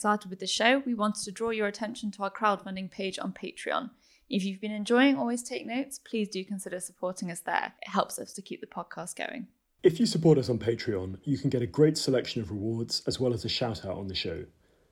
started with the show, we wanted to draw your attention to our crowdfunding page on Patreon. If you've been enjoying Always Take Notes, please do consider supporting us there. It helps us to keep the podcast going. If you support us on Patreon, you can get a great selection of rewards as well as a shout out on the show.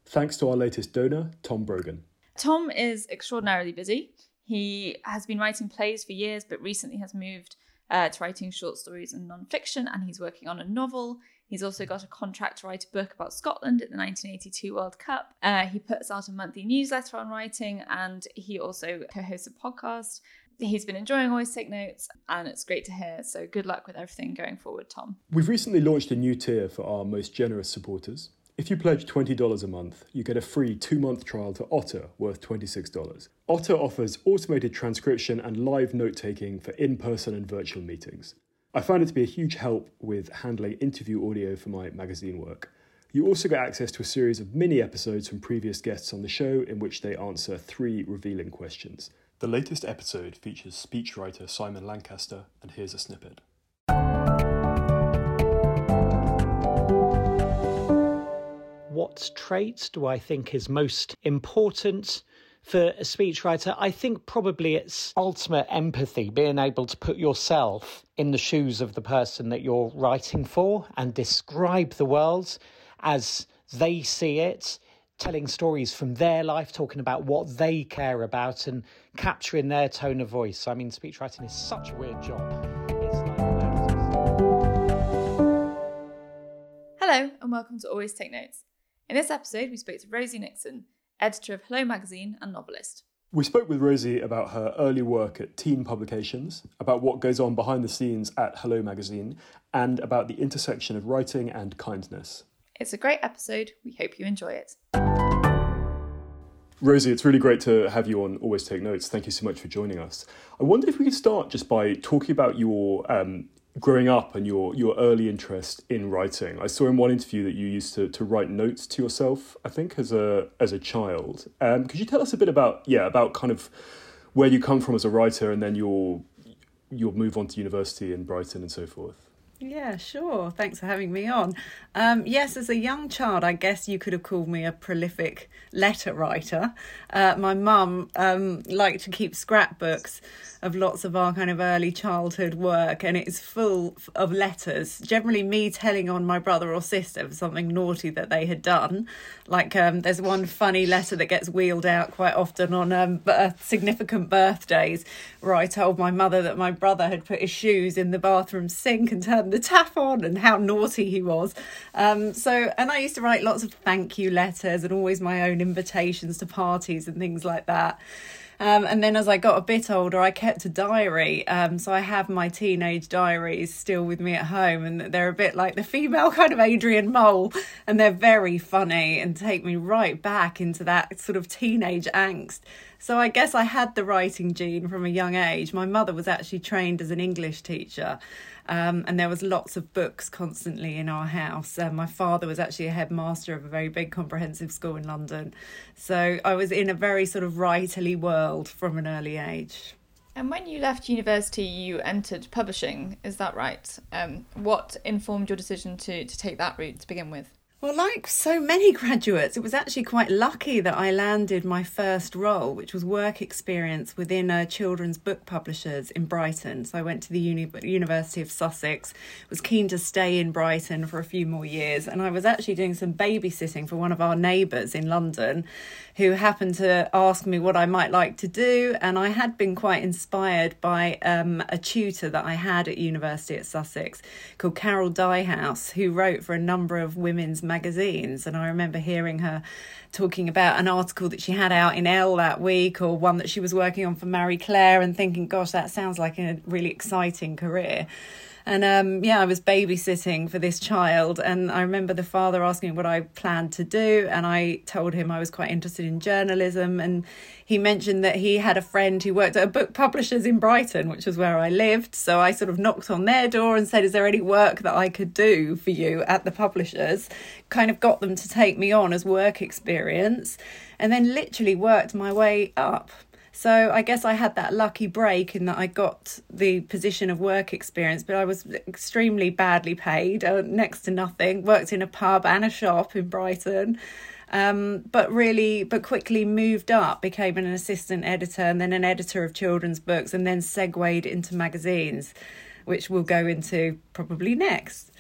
Thanks to our latest donor, Tom Brogan. Tom is extraordinarily busy. He has been writing plays for years, but recently has moved uh, to writing short stories and non-fiction, and he's working on a novel. He's also got a contract to write a book about Scotland at the 1982 World Cup. Uh, he puts out a monthly newsletter on writing and he also co hosts a podcast. He's been enjoying Always Take Notes and it's great to hear. So good luck with everything going forward, Tom. We've recently launched a new tier for our most generous supporters. If you pledge $20 a month, you get a free two month trial to Otter worth $26. Otter offers automated transcription and live note taking for in person and virtual meetings. I found it to be a huge help with handling interview audio for my magazine work. You also get access to a series of mini episodes from previous guests on the show in which they answer three revealing questions. The latest episode features speechwriter Simon Lancaster, and here's a snippet. What traits do I think is most important for a speechwriter, I think probably it's ultimate empathy, being able to put yourself in the shoes of the person that you're writing for and describe the world as they see it, telling stories from their life, talking about what they care about and capturing their tone of voice. I mean, speechwriting is such a weird job. Hello, and welcome to Always Take Notes. In this episode, we spoke to Rosie Nixon, editor of Hello magazine and novelist. We spoke with Rosie about her early work at teen publications, about what goes on behind the scenes at Hello magazine, and about the intersection of writing and kindness. It's a great episode. We hope you enjoy it. Rosie, it's really great to have you on Always Take Notes. Thank you so much for joining us. I wonder if we could start just by talking about your um, growing up and your your early interest in writing. I saw in one interview that you used to, to write notes to yourself. I think as a as a child. Um, could you tell us a bit about yeah about kind of where you come from as a writer and then your your move on to university in Brighton and so forth? Yeah, sure. Thanks for having me on. Um, yes, as a young child, I guess you could have called me a prolific letter writer. Uh, my mum um, liked to keep scrapbooks of lots of our kind of early childhood work, and it's full of letters. Generally, me telling on my brother or sister for something naughty that they had done. Like, um, there's one funny letter that gets wheeled out quite often on um, significant birthdays, where I told my mother that my brother had put his shoes in the bathroom sink and turned the tap on, and how naughty he was. Um, so, and I used to write lots of thank you letters and always my own invitations to parties and things like that. Um, and then as I got a bit older, I kept a diary. Um, so I have my teenage diaries still with me at home, and they're a bit like the female kind of Adrian Mole, and they're very funny and take me right back into that sort of teenage angst. So I guess I had the writing gene from a young age. My mother was actually trained as an English teacher. Um, and there was lots of books constantly in our house. Uh, my father was actually a headmaster of a very big comprehensive school in London, so I was in a very sort of writerly world from an early age. And when you left university, you entered publishing. Is that right? Um, what informed your decision to to take that route to begin with? Well, like so many graduates, it was actually quite lucky that I landed my first role, which was work experience within a children's book publishers in Brighton. So I went to the Uni- University of Sussex, was keen to stay in Brighton for a few more years, and I was actually doing some babysitting for one of our neighbours in London who happened to ask me what I might like to do. And I had been quite inspired by um, a tutor that I had at University at Sussex called Carol Dyhouse, who wrote for a number of women's magazines. And I remember hearing her talking about an article that she had out in Elle that week or one that she was working on for Marie Claire and thinking, gosh, that sounds like a really exciting career. And um, yeah, I was babysitting for this child, and I remember the father asking what I planned to do, and I told him I was quite interested in journalism, and he mentioned that he had a friend who worked at a book publishers in Brighton, which was where I lived. So I sort of knocked on their door and said, "Is there any work that I could do for you at the publishers?" Kind of got them to take me on as work experience, and then literally worked my way up so I guess I had that lucky break in that I got the position of work experience, but I was extremely badly paid, uh, next to nothing. Worked in a pub and a shop in Brighton. Um, but really, but quickly moved up, became an assistant editor and then an editor of children's books, and then segued into magazines, which we'll go into probably next.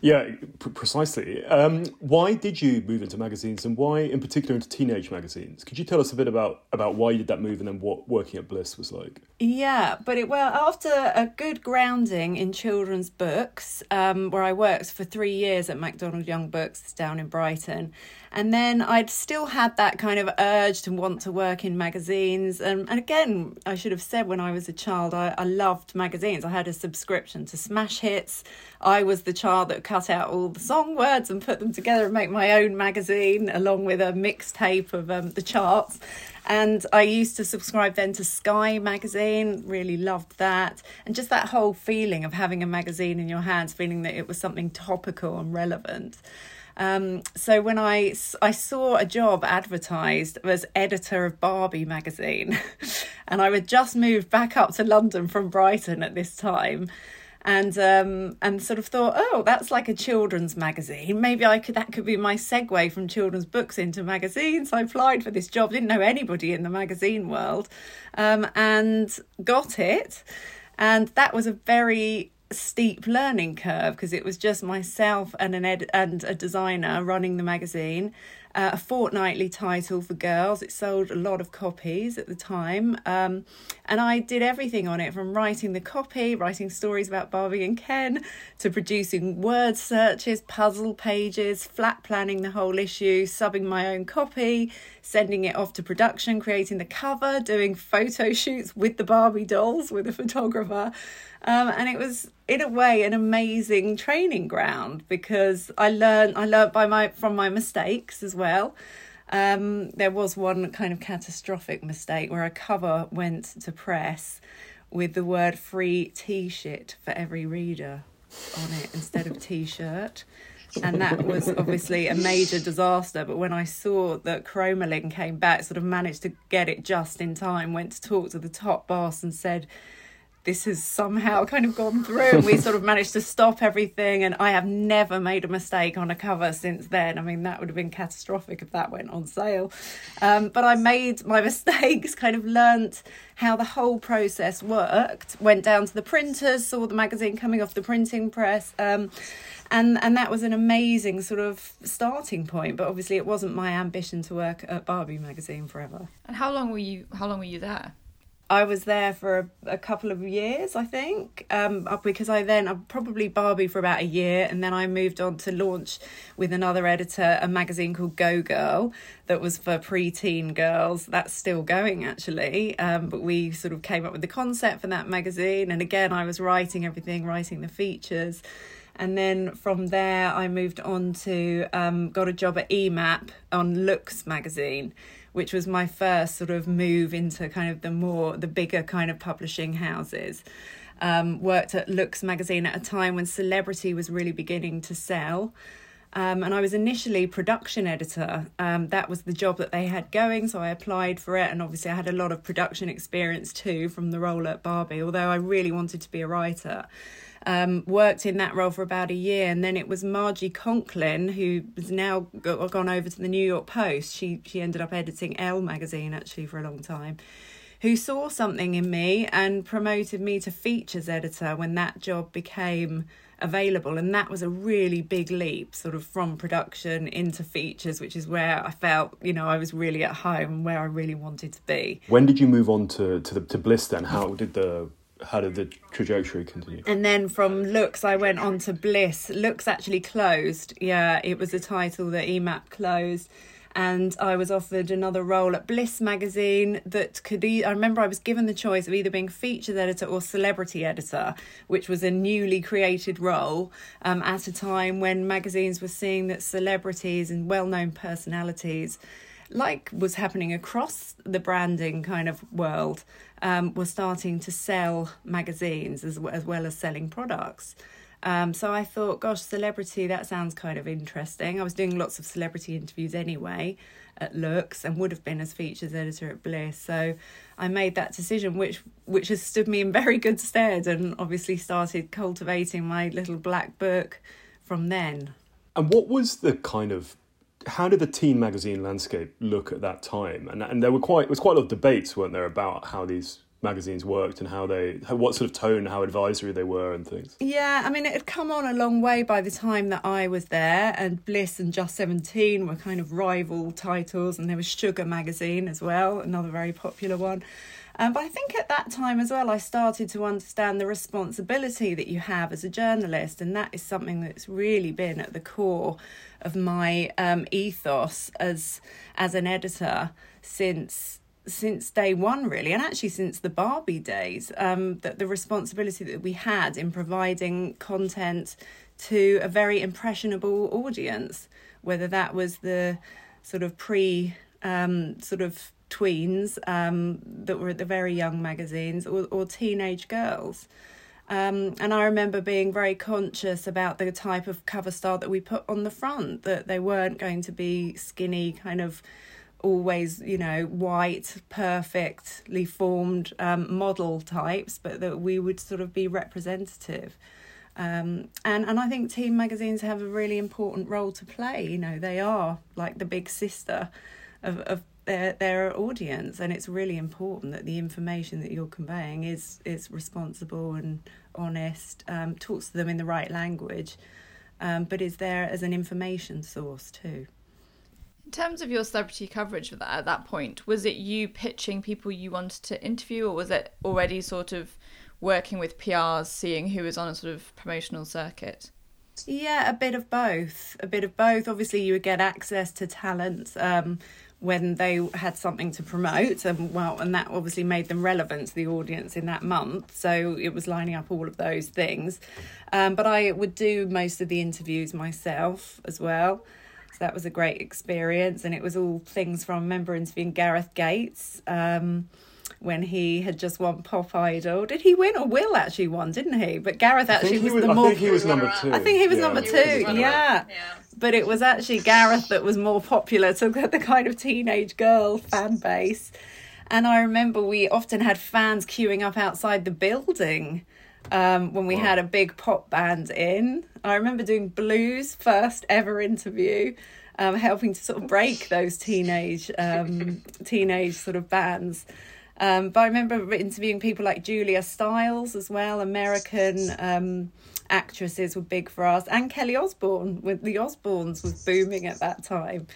Yeah, p- precisely. Um, why did you move into magazines, and why, in particular, into teenage magazines? Could you tell us a bit about about why you did that move, and then what working at Bliss was like? Yeah, but it well after a good grounding in children's books, um, where I worked for three years at MacDonald Young Books down in Brighton, and then I'd still had that kind of urge to want to work in magazines. And, and again, I should have said when I was a child, I, I loved magazines. I had a subscription to Smash Hits. I was the child that cut out all the song words and put them together and make my own magazine along with a mixtape of um, the charts. And I used to subscribe then to Sky magazine, really loved that. And just that whole feeling of having a magazine in your hands, feeling that it was something topical and relevant. Um, so when I, I saw a job advertised as editor of Barbie magazine, and I had just moved back up to London from Brighton at this time, and um, and sort of thought, oh, that's like a children's magazine. Maybe I could that could be my segue from children's books into magazines. I applied for this job, didn't know anybody in the magazine world, um, and got it. And that was a very steep learning curve because it was just myself and an ed- and a designer running the magazine uh, a fortnightly title for girls. It sold a lot of copies at the time. Um, and I did everything on it from writing the copy, writing stories about Barbie and Ken, to producing word searches, puzzle pages, flat planning the whole issue, subbing my own copy, sending it off to production, creating the cover, doing photo shoots with the Barbie dolls with a photographer. Um, and it was in a way an amazing training ground because I learned I learned by my from my mistakes as well. Um, there was one kind of catastrophic mistake where a cover went to press with the word free t-shirt for every reader on it instead of t-shirt. And that was obviously a major disaster. But when i saw that Cromalin came back sort of managed to get it just in time went to talk to the top boss and said this has somehow kind of gone through and we sort of managed to stop everything and i have never made a mistake on a cover since then. I mean that would have been catastrophic if that went on sale. Um, but i made my mistakes kind of learnt how the whole process worked went down to the printers saw the magazine coming off the printing press um, and and that was an amazing sort of starting point. But obviously it wasn't my ambition to work at barbie magazine forever. And how long were you how long were you there I was there for a, a, couple of years, I think, um, because I then I probably Barbie for about a year, and then I moved on to launch with another editor a magazine called Go Girl that was for preteen girls. That's still going actually, um, but we sort of came up with the concept for that magazine, and again I was writing everything, writing the features. And then from there, I moved on to um, got a job at EMAP on Looks magazine, which was my first sort of move into kind of the more the bigger kind of publishing houses. Um, worked at Looks magazine at a time when celebrity was really beginning to sell. Um, and I was initially production editor. Um, that was the job that they had going, so I applied for it. And obviously, I had a lot of production experience too from the role at Barbie, although I really wanted to be a writer um, worked in that role for about a year, and then it was Margie Conklin who has now gone over to the New York Post. She she ended up editing Elle magazine actually for a long time. Who saw something in me and promoted me to features editor when that job became available and that was a really big leap sort of from production into features which is where I felt you know I was really at home and where I really wanted to be when did you move on to to, the, to Bliss then how did the how did the trajectory continue? And then from Looks, I went on to Bliss. Looks actually closed. Yeah, it was a title that EMAP closed. And I was offered another role at Bliss magazine that could be. I remember I was given the choice of either being features editor or celebrity editor, which was a newly created role um, at a time when magazines were seeing that celebrities and well known personalities like was happening across the branding kind of world, um, was starting to sell magazines as, as well as selling products. Um, so I thought, gosh, celebrity, that sounds kind of interesting. I was doing lots of celebrity interviews anyway at Looks and would have been as features editor at Bliss. So I made that decision, which which has stood me in very good stead and obviously started cultivating my little black book from then. And what was the kind of how did the teen magazine landscape look at that time? And and there were quite it was quite a lot of debates, weren't there, about how these magazines worked and how they what sort of tone how advisory they were and things yeah i mean it had come on a long way by the time that i was there and bliss and just 17 were kind of rival titles and there was sugar magazine as well another very popular one um, but I think at that time as well, I started to understand the responsibility that you have as a journalist, and that is something that's really been at the core of my um, ethos as as an editor since since day one, really, and actually since the Barbie days. Um, that the responsibility that we had in providing content to a very impressionable audience, whether that was the sort of pre um, sort of tweens um, that were at the very young magazines or, or teenage girls. Um, and I remember being very conscious about the type of cover style that we put on the front, that they weren't going to be skinny, kind of always, you know, white, perfectly formed um, model types, but that we would sort of be representative. Um, and and I think teen magazines have a really important role to play. You know, they are like the big sister of, of their their audience, and it's really important that the information that you're conveying is is responsible and honest, um, talks to them in the right language, um, but is there as an information source too. In terms of your celebrity coverage for that at that point, was it you pitching people you wanted to interview, or was it already sort of working with PRs, seeing who was on a sort of promotional circuit? Yeah, a bit of both. A bit of both. Obviously, you would get access to talent um, when they had something to promote, and well, and that obviously made them relevant to the audience in that month. So it was lining up all of those things. Um, but I would do most of the interviews myself as well. So that was a great experience. And it was all things from, I remember interviewing Gareth Gates um, when he had just won Pop Idol. Did he win or Will actually won, didn't he? But Gareth actually was, was, the I more. I think he was number two. I think he was yeah. number two, yeah. yeah. But it was actually Gareth that was more popular to the kind of teenage girl fan base. And I remember we often had fans queuing up outside the building um, when we had a big pop band in. I remember doing Blue's first ever interview, um, helping to sort of break those teenage um, teenage sort of bands. Um, but I remember interviewing people like Julia Stiles as well, American um, actresses were big for us, and Kelly Osbourne with the Osbournes was booming at that time.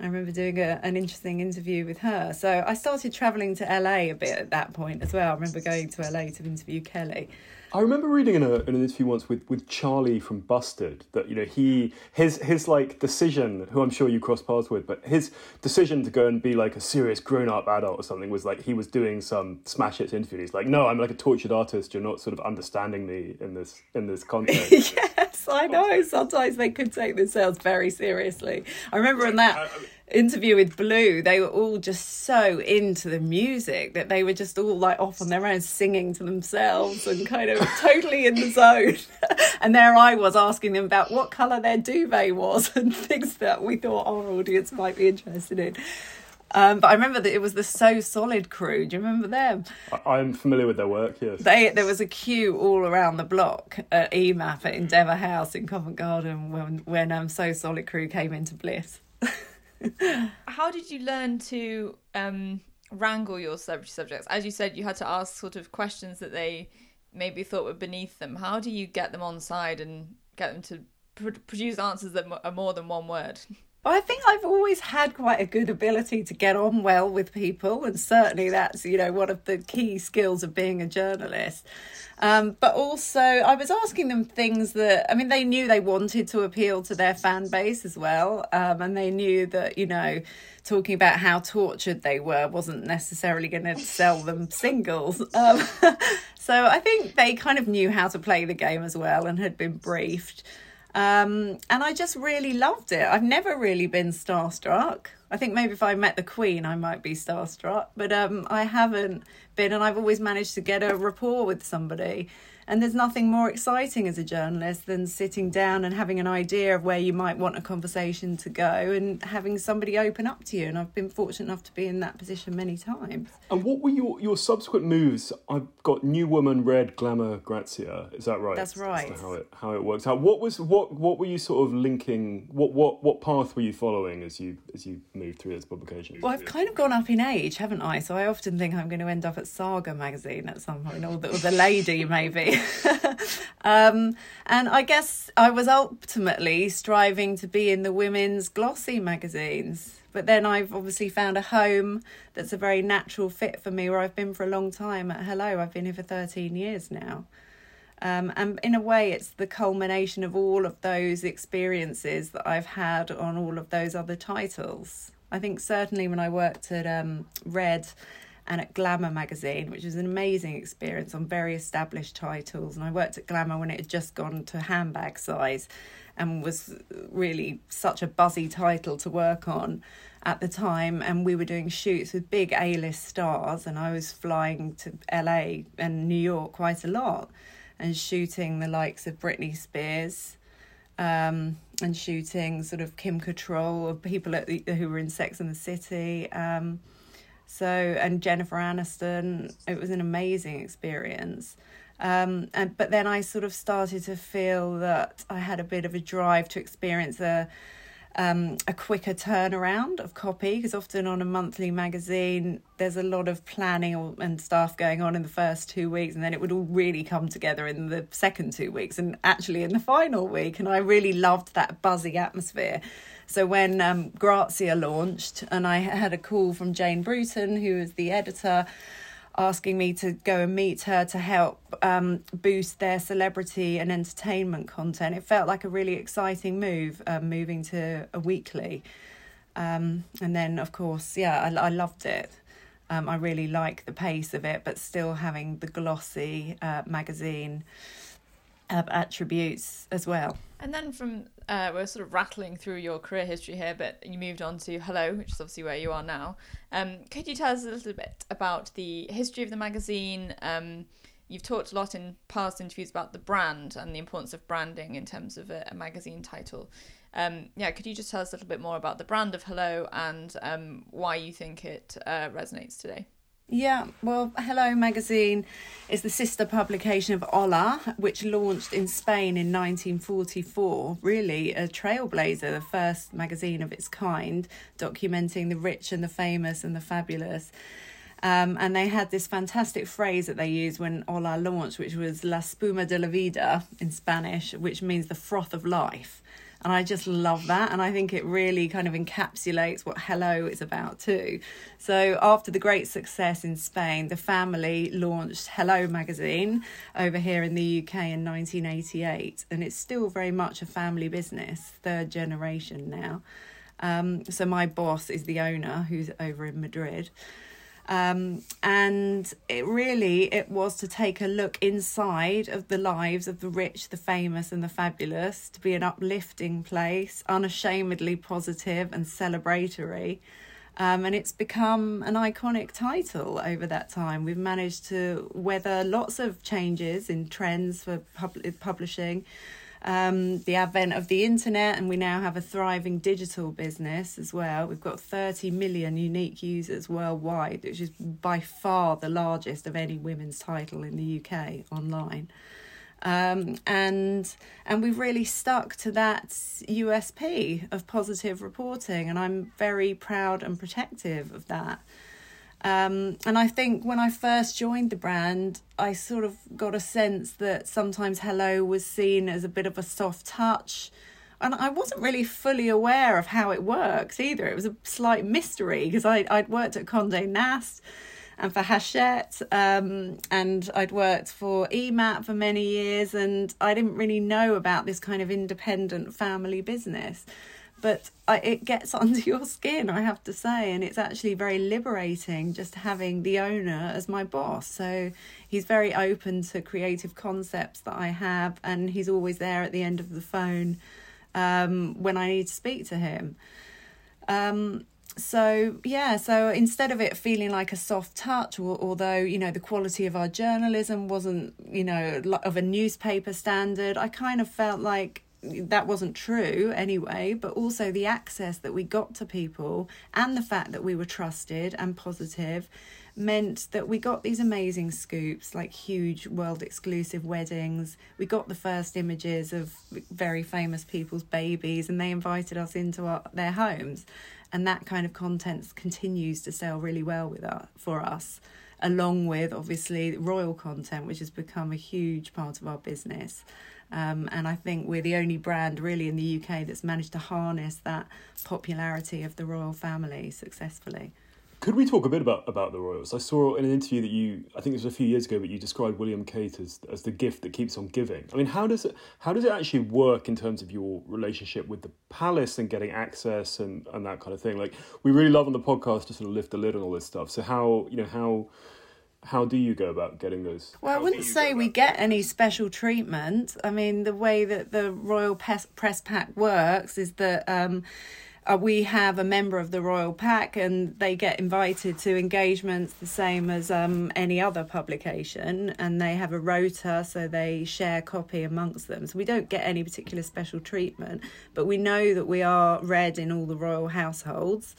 I remember doing a, an interesting interview with her. So I started travelling to LA a bit at that point as well. I remember going to LA to interview Kelly. I remember reading in, a, in an interview once with, with Charlie from Busted that you know he his his like decision, who I'm sure you cross paths with, but his decision to go and be like a serious grown up adult or something was like he was doing some smash hits interview. He's like, no, I'm like a tortured artist. You're not sort of understanding me in this in this context. yes, I know. Sometimes they could take themselves very seriously. I remember in that interview with Blue, they were all just so into the music that they were just all like off on their own singing to themselves and kind of totally in the zone. and there I was asking them about what colour their duvet was and things that we thought our audience might be interested in. Um, but I remember that it was the So Solid crew. Do you remember them? I'm familiar with their work. Yes. They there was a queue all around the block at EMAP at Endeavour House in Covent Garden when when um, So Solid crew came into Bliss. How did you learn to um, wrangle your celebrity subjects? As you said, you had to ask sort of questions that they maybe thought were beneath them. How do you get them on side and get them to pr- produce answers that are more than one word? But I think I've always had quite a good ability to get on well with people, and certainly that's you know one of the key skills of being a journalist. Um, but also, I was asking them things that I mean, they knew they wanted to appeal to their fan base as well, um, and they knew that you know talking about how tortured they were wasn't necessarily going to sell them singles. Um, so I think they kind of knew how to play the game as well and had been briefed. Um, and I just really loved it. I've never really been starstruck. I think maybe if I met the Queen, I might be starstruck, but um, I haven't been, and I've always managed to get a rapport with somebody. And there's nothing more exciting as a journalist than sitting down and having an idea of where you might want a conversation to go and having somebody open up to you. And I've been fortunate enough to be in that position many times. And what were your, your subsequent moves? I've got New Woman, Red, Glamour, Grazia. Is that right? That's right. That's how it how it works out. What was what what were you sort of linking? What what what path were you following as you as you moved through this publication? Well, I've kind of gone up in age, haven't I? So I often think I'm going to end up at Saga magazine at some point, or the, or the lady maybe. um, and I guess I was ultimately striving to be in the women's glossy magazines. But then I've obviously found a home that's a very natural fit for me where I've been for a long time at Hello. I've been here for 13 years now. Um, and in a way, it's the culmination of all of those experiences that I've had on all of those other titles. I think certainly when I worked at um, Red and at Glamour magazine, which was an amazing experience on very established titles. And I worked at Glamour when it had just gone to handbag size and was really such a buzzy title to work on at the time. And we were doing shoots with big A list stars, and I was flying to LA and New York quite a lot and shooting the likes of Britney Spears. Um, and shooting sort of Kim Cattrall or people the, who were in Sex and the City. Um, so and Jennifer Aniston, it was an amazing experience. Um, and but then I sort of started to feel that I had a bit of a drive to experience a um, a quicker turnaround of copy because often on a monthly magazine there's a lot of planning and stuff going on in the first two weeks and then it would all really come together in the second two weeks and actually in the final week and I really loved that buzzy atmosphere. So when um, Grazia launched and I had a call from Jane Bruton who was the editor asking me to go and meet her to help um, boost their celebrity and entertainment content. It felt like a really exciting move, um, moving to a weekly. Um, and then, of course, yeah, I, I loved it. Um, I really like the pace of it, but still having the glossy uh, magazine attributes as well. And then from uh, we're sort of rattling through your career history here, but you moved on to Hello, which is obviously where you are now. Um, could you tell us a little bit about the history of the magazine? Um, you've talked a lot in past interviews about the brand and the importance of branding in terms of a, a magazine title. Um, yeah, could you just tell us a little bit more about the brand of Hello and um, why you think it uh, resonates today? Yeah, well, Hello magazine is the sister publication of Hola, which launched in Spain in 1944. Really a trailblazer, the first magazine of its kind, documenting the rich and the famous and the fabulous. Um, and they had this fantastic phrase that they used when Hola launched, which was La Espuma de la Vida in Spanish, which means the froth of life. And I just love that. And I think it really kind of encapsulates what Hello is about too. So, after the great success in Spain, the family launched Hello magazine over here in the UK in 1988. And it's still very much a family business, third generation now. Um, so, my boss is the owner who's over in Madrid. Um, and it really it was to take a look inside of the lives of the rich, the famous, and the fabulous, to be an uplifting place, unashamedly positive and celebratory. Um, and it's become an iconic title over that time. We've managed to weather lots of changes in trends for pub- publishing, um, the advent of the internet, and we now have a thriving digital business as well. We've got 30 million unique users worldwide, which is by far the largest of any women's title in the UK online. Um, and and we've really stuck to that USP of positive reporting, and I'm very proud and protective of that. Um, and I think when I first joined the brand, I sort of got a sense that sometimes Hello was seen as a bit of a soft touch. And I wasn't really fully aware of how it works either. It was a slight mystery because I'd worked at Condé Nast and for Hachette, um, and I'd worked for EMAP for many years, and I didn't really know about this kind of independent family business but I, it gets under your skin, I have to say, and it's actually very liberating just having the owner as my boss. So he's very open to creative concepts that I have, and he's always there at the end of the phone um, when I need to speak to him. Um, so yeah so instead of it feeling like a soft touch although you know the quality of our journalism wasn't you know of a newspaper standard i kind of felt like that wasn't true anyway but also the access that we got to people and the fact that we were trusted and positive meant that we got these amazing scoops like huge world exclusive weddings. We got the first images of very famous people's babies and they invited us into our, their homes. And that kind of content continues to sell really well with us, for us along with obviously royal content which has become a huge part of our business um, and I think we're the only brand really in the UK that's managed to harness that popularity of the royal family successfully. Could we talk a bit about, about the royals? I saw in an interview that you, I think it was a few years ago, but you described William Kate as, as the gift that keeps on giving. I mean, how does it how does it actually work in terms of your relationship with the palace and getting access and, and that kind of thing? Like, we really love on the podcast to sort of lift the lid on all this stuff. So how you know how how do you go about getting those? Well, I wouldn't say we get any special treatment. I mean, the way that the Royal Press, Press Pack works is that um, uh, we have a member of the Royal Pack and they get invited to engagements the same as um, any other publication, and they have a rota, so they share copy amongst them. So we don't get any particular special treatment, but we know that we are read in all the royal households.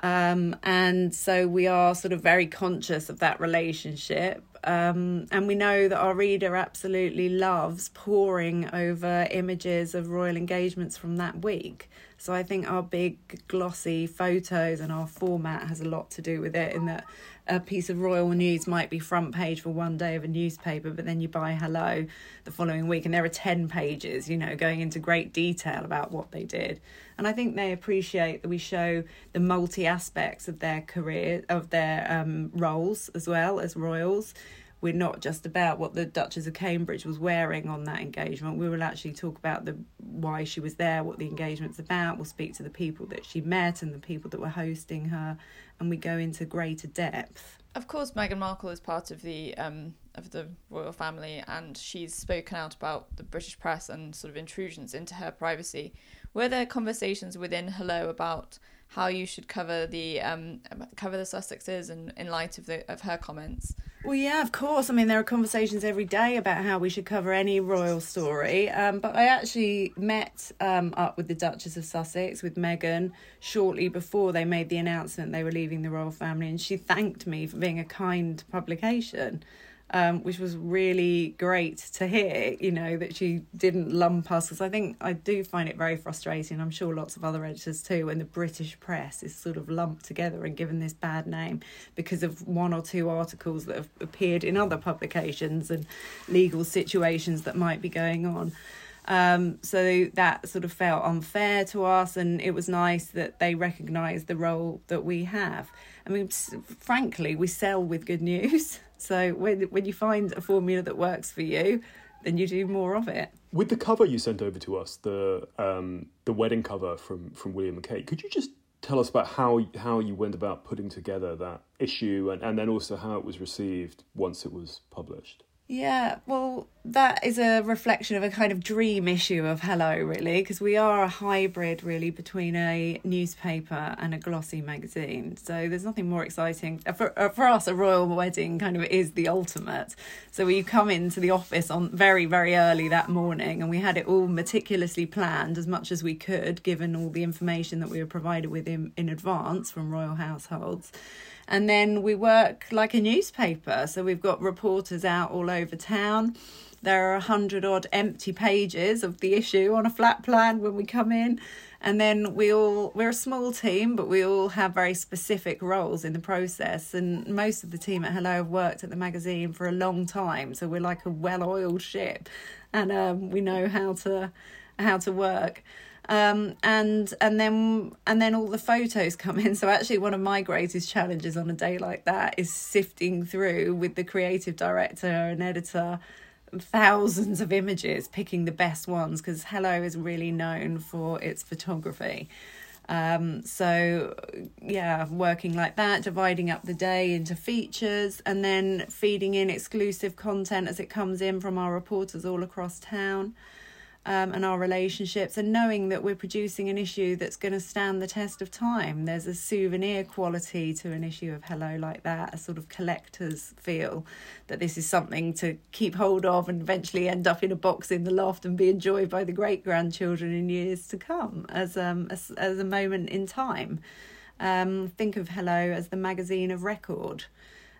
Um, and so we are sort of very conscious of that relationship. Um, and we know that our reader absolutely loves poring over images of royal engagements from that week. So I think our big glossy photos and our format has a lot to do with it in that a piece of royal news might be front page for one day of a newspaper, but then you buy Hello the following week and there are 10 pages, you know, going into great detail about what they did. And I think they appreciate that we show the multi aspects of their career, of their um, roles as well as royals we're not just about what the Duchess of Cambridge was wearing on that engagement. We will actually talk about the why she was there, what the engagement's about. We'll speak to the people that she met and the people that were hosting her, and we go into greater depth. Of course, Meghan Markle is part of the um, of the royal family, and she's spoken out about the British press and sort of intrusions into her privacy. Were there conversations within Hello about how you should cover the um, cover the Sussexes and in light of the of her comments? Well, yeah, of course. I mean, there are conversations every day about how we should cover any royal story. Um, but I actually met um, up with the Duchess of Sussex, with Meghan, shortly before they made the announcement they were leaving the royal family, and she thanked me for being a kind publication um, which was really great to hear, you know, that she didn't lump us. Because I think I do find it very frustrating. I'm sure lots of other editors too, when the British press is sort of lumped together and given this bad name because of one or two articles that have appeared in other publications and legal situations that might be going on. Um, so that sort of felt unfair to us, and it was nice that they recognised the role that we have. I mean, frankly, we sell with good news. So when when you find a formula that works for you, then you do more of it. With the cover you sent over to us, the um, the wedding cover from from William and Kate, could you just tell us about how how you went about putting together that issue and, and then also how it was received once it was published? Yeah, well, that is a reflection of a kind of dream issue of Hello, really, because we are a hybrid, really, between a newspaper and a glossy magazine. So there's nothing more exciting. Uh, for, uh, for us, a royal wedding kind of is the ultimate. So we come into the office on very, very early that morning, and we had it all meticulously planned as much as we could, given all the information that we were provided with in, in advance from royal households. And then we work like a newspaper. So we've got reporters out all over town. There are a hundred odd empty pages of the issue on a flat plan when we come in. And then we all, we're a small team, but we all have very specific roles in the process. And most of the team at Hello have worked at the magazine for a long time. So we're like a well oiled ship and um, we know how to, how to work um, and and then and then all the photos come in. So actually, one of my greatest challenges on a day like that is sifting through with the creative director and editor thousands of images, picking the best ones because Hello is really known for its photography. Um, so yeah, working like that, dividing up the day into features, and then feeding in exclusive content as it comes in from our reporters all across town. Um, and our relationships, and knowing that we're producing an issue that's going to stand the test of time. There's a souvenir quality to an issue of Hello like that, a sort of collector's feel that this is something to keep hold of and eventually end up in a box in the loft and be enjoyed by the great grandchildren in years to come as um as, as a moment in time. Um, think of Hello as the magazine of record.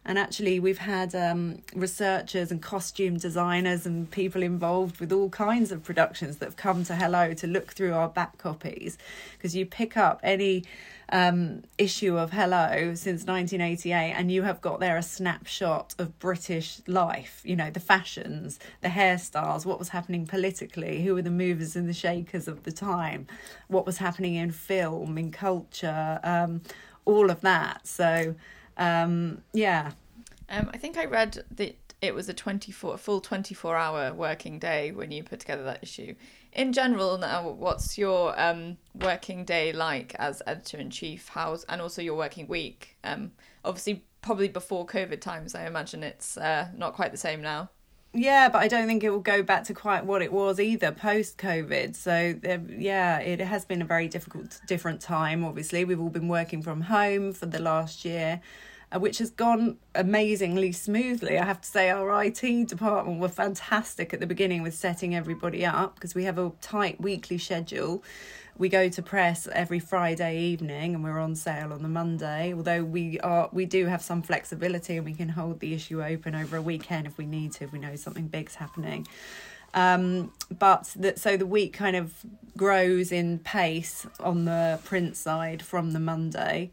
And actually, we've had um, researchers and costume designers and people involved with all kinds of productions that have come to Hello to look through our back copies. Because you pick up any um, issue of Hello since 1988, and you have got there a snapshot of British life, you know, the fashions, the hairstyles, what was happening politically, who were the movers and the shakers of the time, what was happening in film, in culture, um, all of that. So, um, yeah. Um, I think I read that it was a 24 full 24 hour working day when you put together that issue. In general, now, what's your um, working day like as editor in chief? How's and also your working week? Um, obviously, probably before COVID times, I imagine it's uh, not quite the same now. Yeah, but I don't think it will go back to quite what it was either post COVID. So, yeah, it has been a very difficult, different time. Obviously, we've all been working from home for the last year, uh, which has gone amazingly smoothly. I have to say, our IT department were fantastic at the beginning with setting everybody up because we have a tight weekly schedule we go to press every Friday evening and we're on sale on the Monday. Although we are we do have some flexibility and we can hold the issue open over a weekend if we need to, if we know something big's happening. Um, but that so the week kind of grows in pace on the print side from the Monday.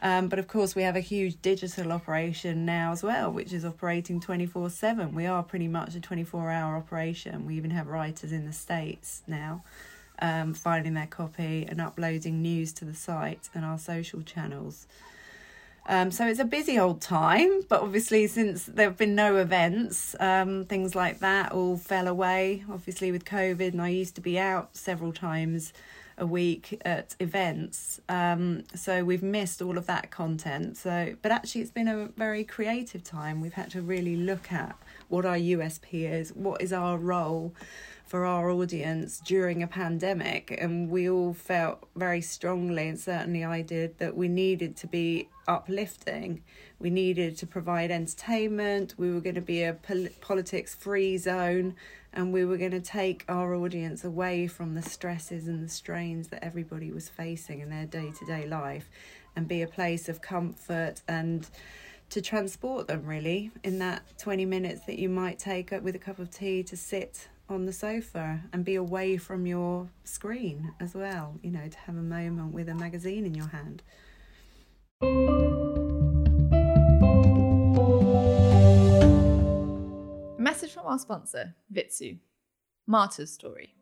Um, but of course, we have a huge digital operation now as well, which is operating 24 7. We are pretty much a 24 hour operation. We even have writers in the States now um, filing their copy and uploading news to the site and our social channels. Um, so it's a busy old time, but obviously, since there have been no events, um, things like that all fell away. Obviously, with COVID, and I used to be out several times a week at events, um, so we've missed all of that content. So, but actually, it's been a very creative time. We've had to really look at what our USP is, what is our role, for our audience during a pandemic and we all felt very strongly and certainly I did that we needed to be uplifting. We needed to provide entertainment. We were going to be a pol- politics free zone and we were going to take our audience away from the stresses and the strains that everybody was facing in their day-to-day life and be a place of comfort and to transport them really in that 20 minutes that you might take up with a cup of tea to sit on the sofa and be away from your screen as well, you know, to have a moment with a magazine in your hand. Message from our sponsor, Vitsoe. Marta's story.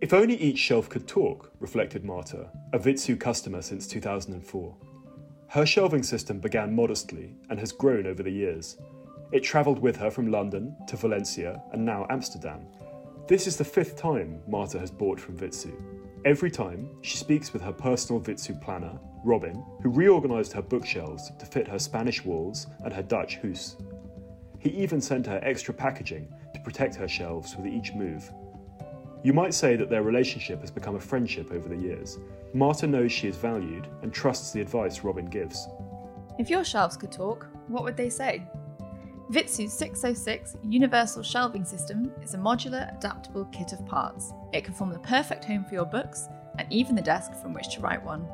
If only each shelf could talk, reflected Marta, a Vitsoe customer since 2004. Her shelving system began modestly and has grown over the years, it travelled with her from London to Valencia and now Amsterdam. This is the fifth time Marta has bought from Vitsoe. Every time, she speaks with her personal Vitsoe planner, Robin, who reorganised her bookshelves to fit her Spanish walls and her Dutch house. He even sent her extra packaging to protect her shelves with each move. You might say that their relationship has become a friendship over the years. Marta knows she is valued and trusts the advice Robin gives. If your shelves could talk, what would they say? Vitsoe's 606 Universal Shelving System is a modular, adaptable kit of parts. It can form the perfect home for your books and even the desk from which to write one.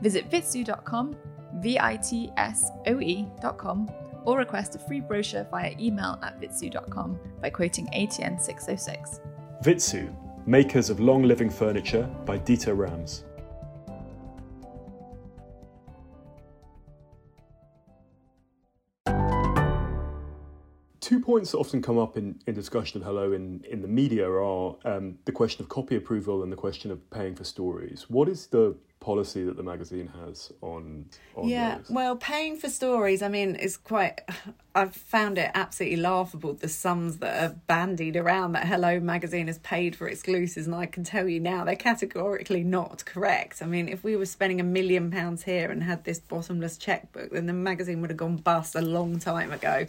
Visit vitsoe.com, V I T S O E.com, or request a free brochure via email at vitsoe.com by quoting ATN 606. Vitsoe, makers of long living furniture by Dieter Rams. Two points that often come up in, in discussion of Hello in, in the media are um, the question of copy approval and the question of paying for stories. What is the policy that the magazine has on on yeah those? well paying for stories i mean is quite i've found it absolutely laughable the sums that are bandied around that hello magazine has paid for exclusives and i can tell you now they're categorically not correct i mean if we were spending a million pounds here and had this bottomless checkbook then the magazine would have gone bust a long time ago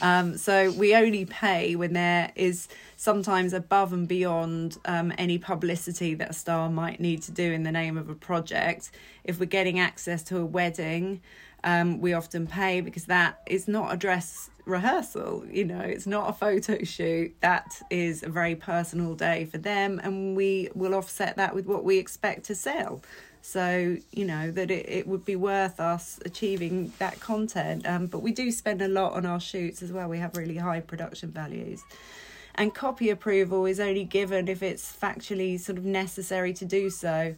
um, so we only pay when there is sometimes above and beyond um, any publicity that a star might need to do in the name of a project. If we're getting access to a wedding, um, we often pay because that is not a dress rehearsal, you know, it's not a photo shoot. That is a very personal day for them, and we will offset that with what we expect to sell. So, you know, that it, it would be worth us achieving that content. Um, but we do spend a lot on our shoots as well. We have really high production values and copy approval is only given if it's factually sort of necessary to do so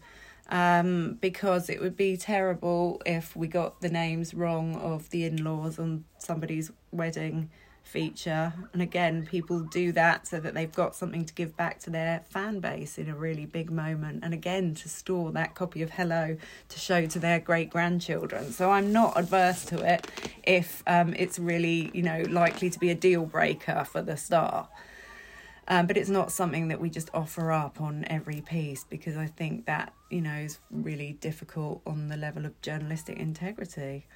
um, because it would be terrible if we got the names wrong of the in-laws on somebody's wedding feature. And again people do that so that they've got something to give back to their fan base in a really big moment. And again to store that copy of hello to show to their great grandchildren so i'm not adverse to it if um, it's really you know likely to be a deal breaker for the star um, but it's not something that we just offer up on every piece because I think that, you know, is really difficult on the level of journalistic integrity.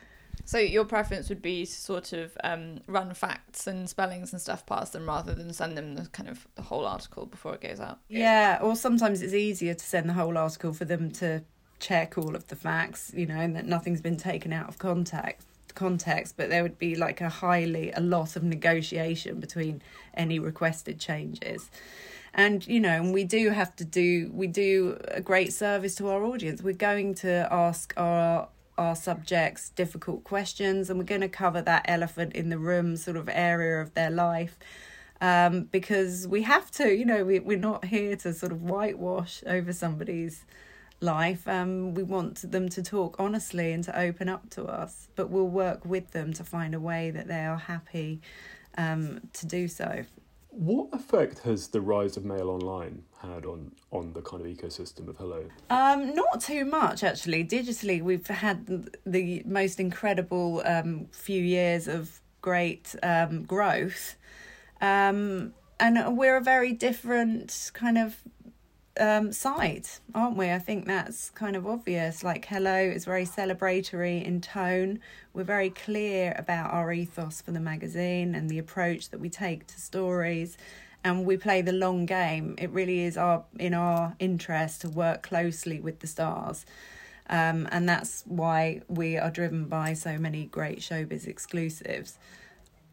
So your preference would be to sort of um, run facts and spellings and stuff past them rather than send them the kind of the whole article before it goes out. Yeah, or sometimes it's easier to send the whole article for them to check all of the facts, you know, and that nothing's been taken out of context context, but there would be like a highly a lot of negotiation between any requested changes. And you know, and we do have to do we do a great service to our audience. We're going to ask our our subjects difficult questions and we're going to cover that elephant in the room sort of area of their life um, because we have to you know we, we're not here to sort of whitewash over somebody's life. Um, we want them to talk honestly and to open up to us, but we'll work with them to find a way that they are happy um, to do so. What effect has the rise of Mail Online had on, on the kind of ecosystem of Hello? Um, not too much, actually. Digitally, we've had the most incredible um, few years of great um, growth. Um, and we're a very different kind of um, side, aren't we? I think that's kind of obvious. Like, hello is very celebratory in tone. We're very clear about our ethos for the magazine and the approach that we take to stories. And we play the long game. It really is our in our interest to work closely with the stars. Um, and that's why we are driven by so many great showbiz exclusives.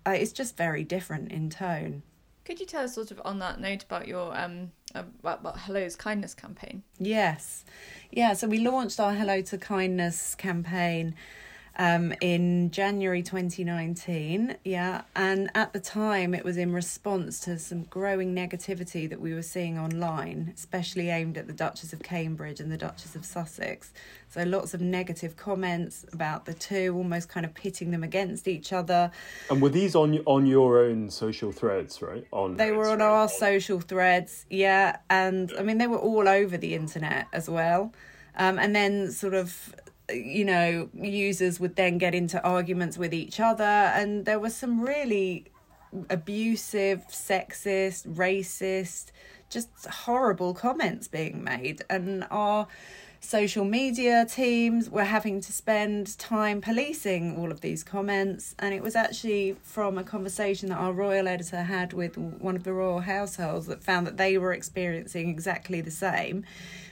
Uh, it's just very different in tone. Could you tell us sort of on that note about your um about, about Hello's kindness campaign? Yes, yeah. So we launched our Hello to Kindness campaign um, in January 2019. Yeah, and at the time it was in response to some growing negativity that we were seeing online, especially aimed at the Duchess of Cambridge and the Duchess of Sussex. So lots of negative comments about the two, almost kind of pitting them against each other. And were these on on your own social threads, right? On they were on our social threads, yeah, and I mean they were all over the internet as well. Um, and then sort of you know, users would then get into arguments with each other, and there was some really abusive, sexist, racist, just horrible comments being made. And our social media teams were having to spend time policing all of these comments. And it was actually from a conversation that our royal editor had with one of the royal households that found that they were experiencing exactly the same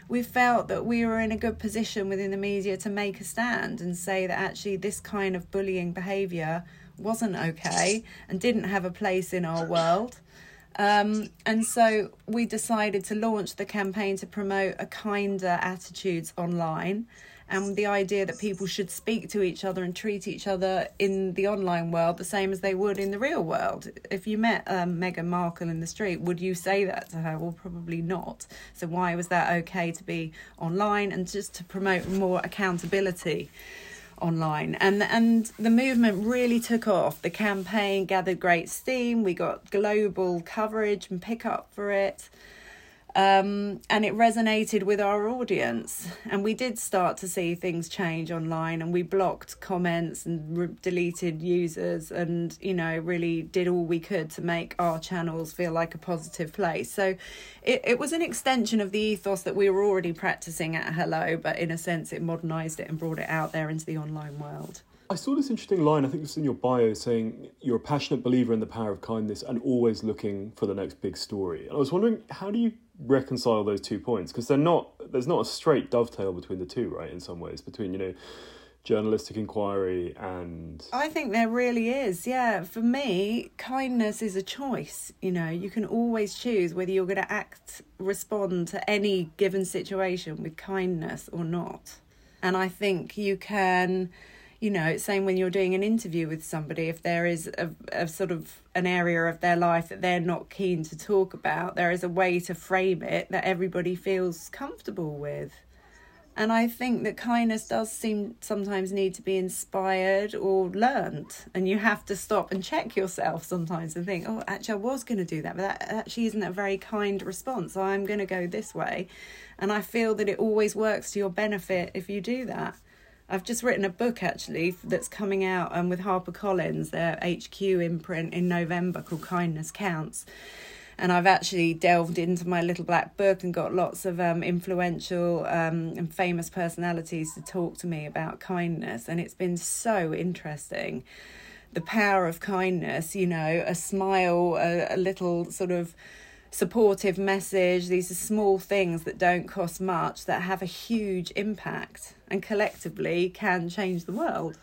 we felt that we were in a good position within the media to make a stand and say that actually this kind of bullying behaviour wasn't okay and didn't have a place in our world. Um, and so we decided to launch the campaign to promote a kinder attitudes online and the idea that people should speak to each other and treat each other in the online world the same as they would in the real world. If you met um, Meghan Markle in the street, would you say that to her? Well, probably not. So, why was that okay to be online and just to promote more accountability? online and and the movement really took off the campaign gathered great steam we got global coverage and pickup for it Um, and it resonated with our audience. And we did start to see things change online, and we blocked comments and re- deleted users, and you know, really did all we could to make our channels feel like a positive place. So it, it was an extension of the ethos that we were already practicing at Hello, but in a sense, it modernized it and brought it out there into the online world. I saw this interesting line, I think it's in your bio, saying you're a passionate believer in the power of kindness and always looking for the next big story. And I was wondering, how do you reconcile those two points? Because they're not, there's not a straight dovetail between the two, right, in some ways, between, you know, journalistic inquiry and. I think there really is, yeah. For me, kindness is a choice. You know, you can always choose whether you're going to act, respond to any given situation with kindness or not. And I think you can you know, same when you're doing an interview with somebody, if there is a, a sort of an area of their life that they're not keen to talk about, there is a way to frame it that everybody feels comfortable with. And I think that kindness does seem sometimes need to be inspired or learnt. And you have to stop and check yourself sometimes and think, oh, actually, I was going to do that, but that actually isn't a very kind response. So I'm going to go this way. And I feel that it always works to your benefit if you do that. I've just written a book actually that's coming out um, with HarperCollins, their HQ imprint in November called Kindness Counts. And I've actually delved into my little black book and got lots of um, influential um, and famous personalities to talk to me about kindness. And it's been so interesting. The power of kindness, you know, a smile, a, a little sort of supportive message. These are small things that don't cost much that have a huge impact and collectively can change the world.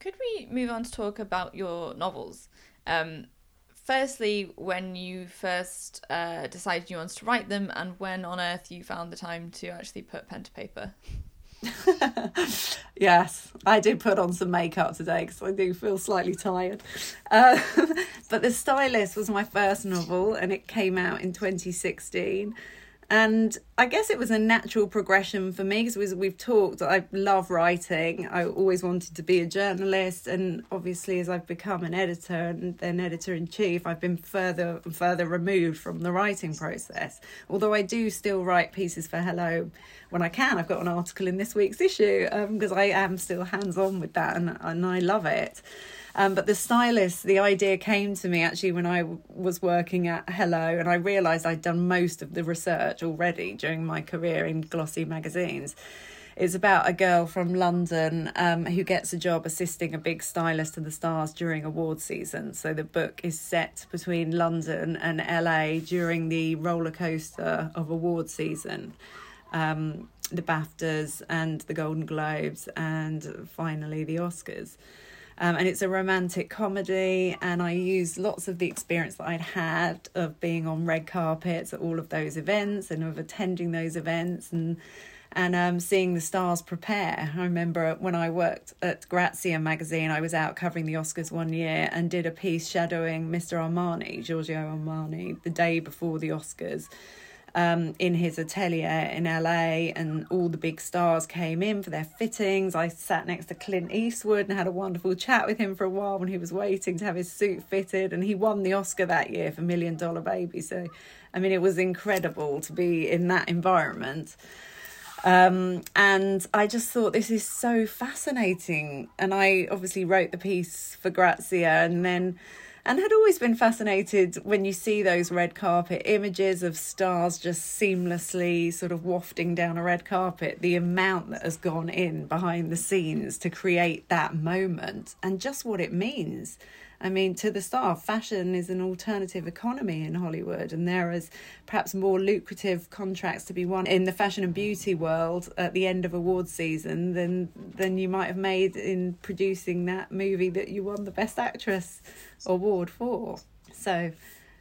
Could we move on to talk about your novels? Um, firstly, when you first uh, decided you wanted to write them, and when on earth you found the time to actually put pen to paper. yes, I did put on some makeup today because I do feel slightly tired. Uh, but The Stylist was my first novel and it came out in 2016. And I guess it was a natural progression for me because we've talked, I love writing. I always wanted to be a journalist. And obviously, as I've become an editor and then editor in chief, I've been further and further removed from the writing process. Although I do still write pieces for Hello when I can. I've got an article in this week's issue because um, I am still hands on with that and, and I love it. Um, but the stylist, the idea came to me actually when I w- was working at Hello, and I realised I'd done most of the research already during my career in glossy magazines. It's about a girl from London um, who gets a job assisting a big stylist to the stars during award season. So the book is set between London and LA during the roller coaster of award season. Um, the BAFTAs and the Golden Globes, and finally the Oscars. Um, and it's a romantic comedy, and I use lots of the experience that I'd had of being on red carpets at all of those events and of attending those events and and um, seeing the stars prepare. I remember when I worked at Grazia magazine, I was out covering the Oscars one year and did a piece shadowing Mr. Armani, Giorgio Armani, the day before the Oscars um, in his atelier in LA, and all the big stars came in for their fittings. I sat next to Clint Eastwood and had a wonderful chat with him for a while when he was waiting to have his suit fitted, and he won the Oscar that year for Million Dollar Baby. So, I mean, it was incredible to be in that environment. Um, and I just thought this is so fascinating. And I obviously wrote the piece for Grazia, and then and had always been fascinated when you see those red carpet images of stars just seamlessly sort of wafting down a red carpet, the amount that has gone in behind the scenes to create that moment and just what it means. I mean, to the staff, fashion is an alternative economy in Hollywood, and there is perhaps more lucrative contracts to be won in the fashion and beauty world at the end of awards season than than you might have made in producing that movie that you won the Best Actress award for. So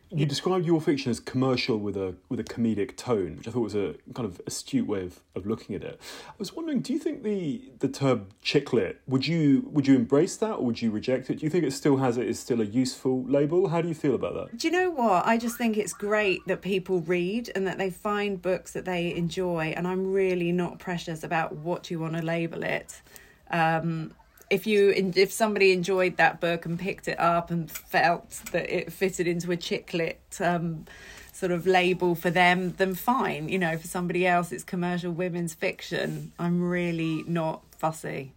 you described your fiction as commercial with a with a comedic tone, which I thought was a kind of astute way of, of looking at it. I was wondering, do you think the the term chick lit would you would you embrace that or would you reject it? Do you think it still has it is still a useful label? How do you feel about that? Do you know what? I just think it's great that people read and that they find books that they enjoy, and I'm really not precious about what you want to label it. Um, if you if somebody enjoyed that book and picked it up and felt that it fitted into a chick lit um, sort of label for them, then fine. You know, for somebody else, it's commercial women's fiction. I'm really not fussy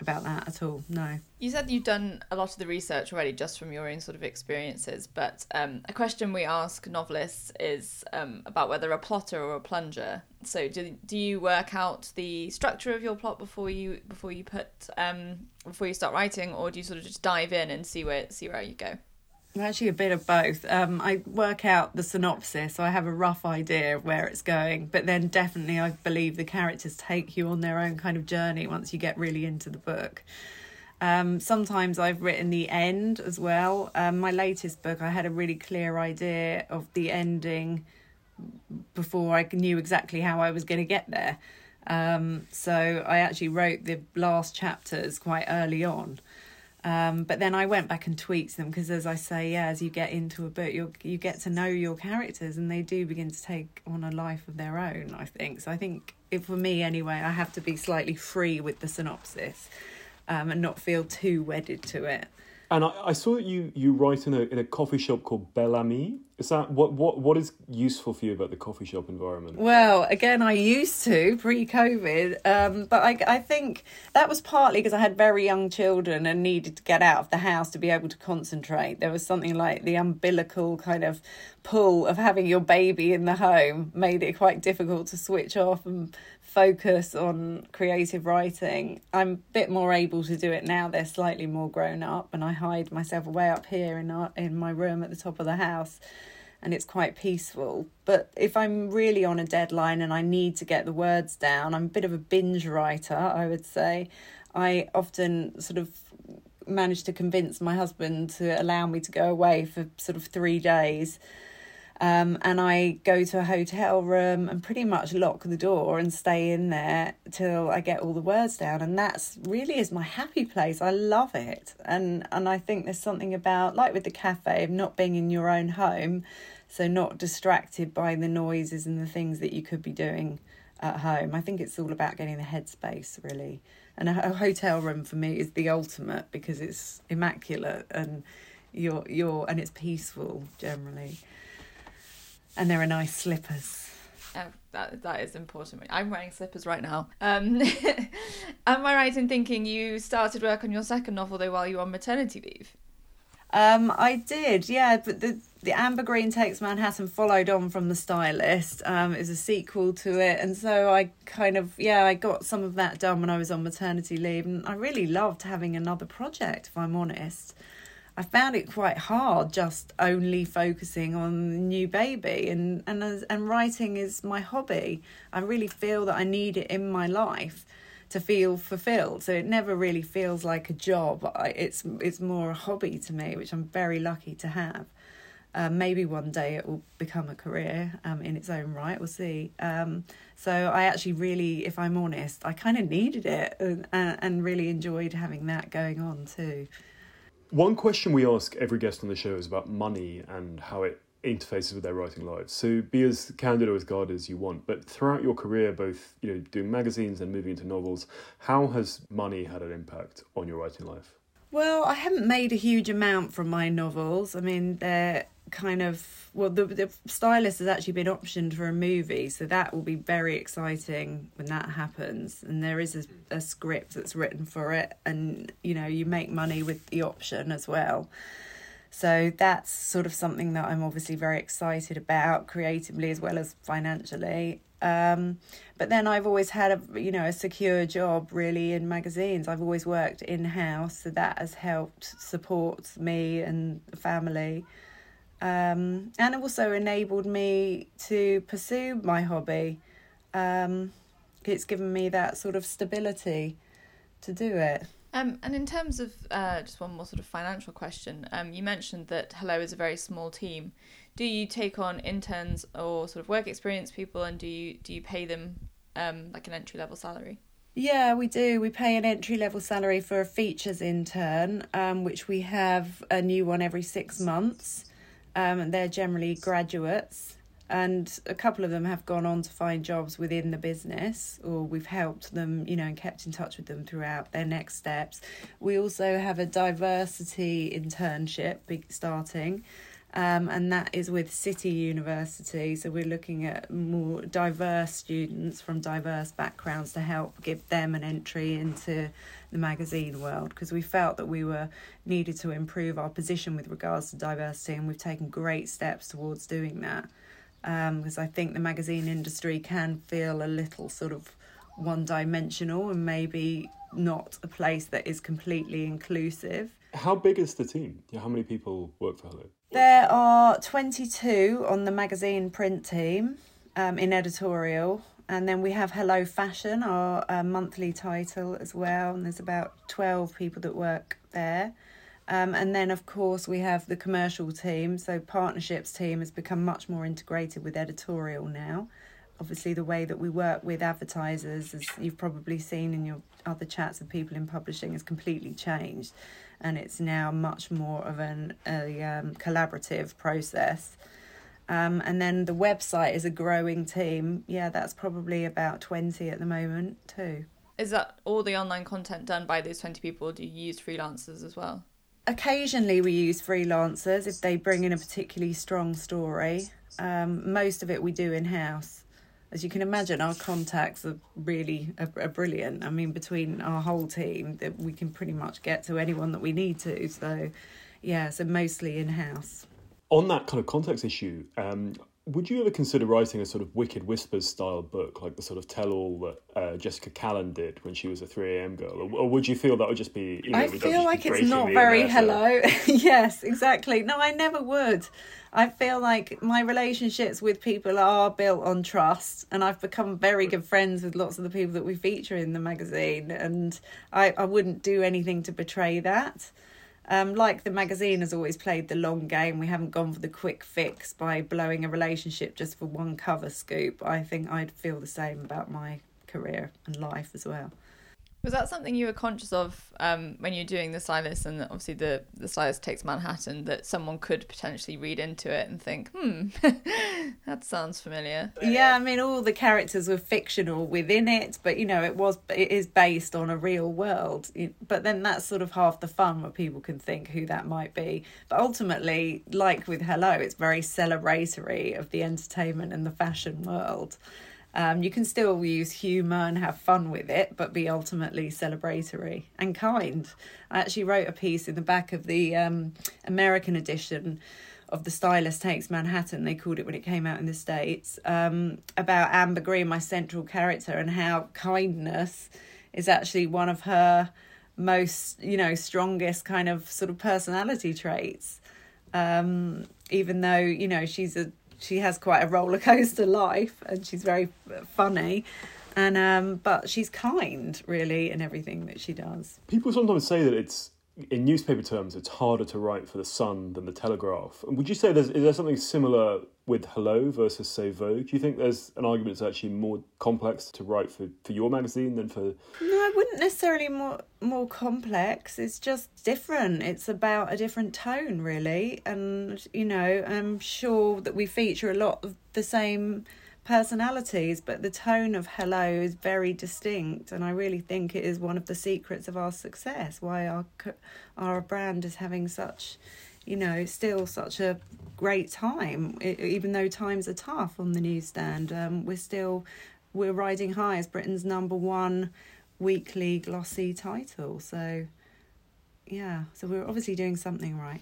about that at all. No. You said you've done a lot of the research already just from your own sort of experiences, but um, a question we ask novelists is um, about whether a plotter or a plunger. So, do, do you work out the structure of your plot before you before you put um, before you start writing, or do you sort of just dive in and see where see where you go? Actually, a bit of both. Um, I work out the synopsis, so I have a rough idea of where it's going. But then, definitely, I believe the characters take you on their own kind of journey once you get really into the book. Um, sometimes I've written the end as well. Um, my latest book, I had a really clear idea of the ending before I knew exactly how I was going to get there. Um, so I actually wrote the last chapters quite early on. Um, but then I went back and tweaked them because, as I say, yeah, as you get into a book, you you get to know your characters, and they do begin to take on a life of their own. I think so. I think if, for me anyway, I have to be slightly free with the synopsis, um, and not feel too wedded to it. And I, I, saw that you you write in a in a coffee shop called Bel Ami. Is that what what what is useful for you about the coffee shop environment? Well, again, I used to pre COVID, um, but I I think that was partly because I had very young children and needed to get out of the house to be able to concentrate. There was something like the umbilical kind of pull of having your baby in the home made it quite difficult to switch off and focus on creative writing. I'm a bit more able to do it now. They're slightly more grown up, and I hide myself away up here in our, in my room at the top of the house, and it's quite peaceful. But if I'm really on a deadline and I need to get the words down, I'm a bit of a binge writer, I would say. I often sort of manage to convince my husband to allow me to go away for sort of three days um, and I go to a hotel room and pretty much lock the door and stay in there till I get all the words down. And that's really is my happy place. I love it. And and I think there's something about like with the cafe of not being in your own home, so not distracted by the noises and the things that you could be doing at home. I think it's all about getting the headspace really. And a, a hotel room for me is the ultimate because it's immaculate and you're you're and it's peaceful generally and there are nice slippers. Oh, that that is important. I'm wearing slippers right now. Um, am I right in thinking you started work on your second novel though while you were on maternity leave? Um, I did, yeah. But the the Amber Green Takes Manhattan followed on from the Stylist. Um, is a sequel to it, and so I kind of yeah, I got some of that done when I was on maternity leave, and I really loved having another project. If I'm honest. I found it quite hard just only focusing on the new baby and and as, and writing is my hobby. I really feel that I need it in my life to feel fulfilled. So it never really feels like a job. It's it's more a hobby to me, which I'm very lucky to have. Um, maybe one day it will become a career um, in its own right. We'll see. Um, so I actually really, if I'm honest, I kind of needed it and, and really enjoyed having that going on too. One question we ask every guest on the show is about money and how it interfaces with their writing lives. So be as candid or as guarded as you want. But throughout your career, both you know doing magazines and moving into novels, how has money had an impact on your writing life? Well, I haven't made a huge amount from my novels. I mean, they're kind of well the the stylist has actually been optioned for a movie so that will be very exciting when that happens. And there is a, a script that's written for it and you know you make money with the option as well. So that's sort of something that I'm obviously very excited about creatively as well as financially. Um, but then I've always had a you know a secure job really in magazines. I've always worked in house, so that has helped support me and the family um, and also enabled me to pursue my hobby. Um, it's given me that sort of stability to do it. Um, and in terms of uh, just one more sort of financial question, um, you mentioned that Hello is a very small team. Do you take on interns or sort of work experience people, and do you do you pay them um, like an entry level salary? Yeah, we do. We pay an entry level salary for a features intern, um, which we have a new one every six months. Um, they're generally graduates. and a couple of them have gone on to find jobs within the business or we've helped them you know and kept in touch with them throughout their next steps we also have a diversity internship starting um, and that is with City University. So we're looking at more diverse students from diverse backgrounds to help give them an entry into the magazine world because we felt that we were needed to improve our position with regards to diversity, and we've taken great steps towards doing that. Because um, I think the magazine industry can feel a little sort of one dimensional and maybe not a place that is completely inclusive. How big is the team? How many people work for Hello? There are 22 on the magazine print team um, in editorial. And then we have Hello Fashion, our uh, monthly title as well. And there's about 12 people that work there. Um, and then, of course, we have the commercial team. So, partnerships team has become much more integrated with editorial now. Obviously, the way that we work with advertisers, as you've probably seen in your other chats with people in publishing, has completely changed and it's now much more of an a um, collaborative process. Um, and then the website is a growing team. Yeah, that's probably about 20 at the moment, too. Is that all the online content done by those 20 people? do you use freelancers as well? Occasionally, we use freelancers if they bring in a particularly strong story. Um, most of it we do in house as you can imagine, our contacts are really are, are brilliant. I mean, between our whole team, that we can pretty much get to anyone that we need to. So, yeah, so mostly in house. On that kind of context issue, um, would you ever consider writing a sort of Wicked Whispers style book, like the sort of tell all that uh, Jessica Callan did when she was a 3am girl? Or, or, would you feel that would just be. You know, I feel like it's not very hello. yes, exactly. No, I never would. I feel like my relationships with people are built on trust, and I've become very good friends with lots of the people that we feature in the magazine, and I, I wouldn't do anything to betray that. Um, like the magazine has always played the long game, we haven't gone for the quick fix by blowing a relationship just for one cover scoop. I think I'd feel the same about my career and life as well. Was that something you were conscious of um, when you're doing the stylist, and obviously the the stylist takes Manhattan, that someone could potentially read into it and think, hmm, that sounds familiar. Yeah, I mean, all the characters were fictional within it, but you know, it was it is based on a real world. But then that's sort of half the fun, where people can think who that might be. But ultimately, like with Hello, it's very celebratory of the entertainment and the fashion world. Um, you can still use humour and have fun with it, but be ultimately celebratory and kind. I actually wrote a piece in the back of the um, American edition of The Stylist Takes Manhattan, they called it when it came out in the States, um, about Amber Green, my central character, and how kindness is actually one of her most, you know, strongest kind of sort of personality traits. Um, even though, you know, she's a she has quite a roller coaster life and she's very funny. And um but she's kind really in everything that she does. People sometimes say that it's in newspaper terms, it's harder to write for the Sun than the Telegraph. Would you say there's is there something similar with Hello versus say Vogue? Do you think there's an argument that's actually more complex to write for, for your magazine than for? No, I wouldn't necessarily more more complex. It's just different. It's about a different tone, really. And you know, I'm sure that we feature a lot of the same personalities, but the tone of Hello is very distinct, and I really think it is one of the secrets of our success. Why our our brand is having such, you know, still such a great time, it, even though times are tough on the newsstand. Um, we're still we're riding high as Britain's number one weekly glossy title. So, yeah, so we're obviously doing something right.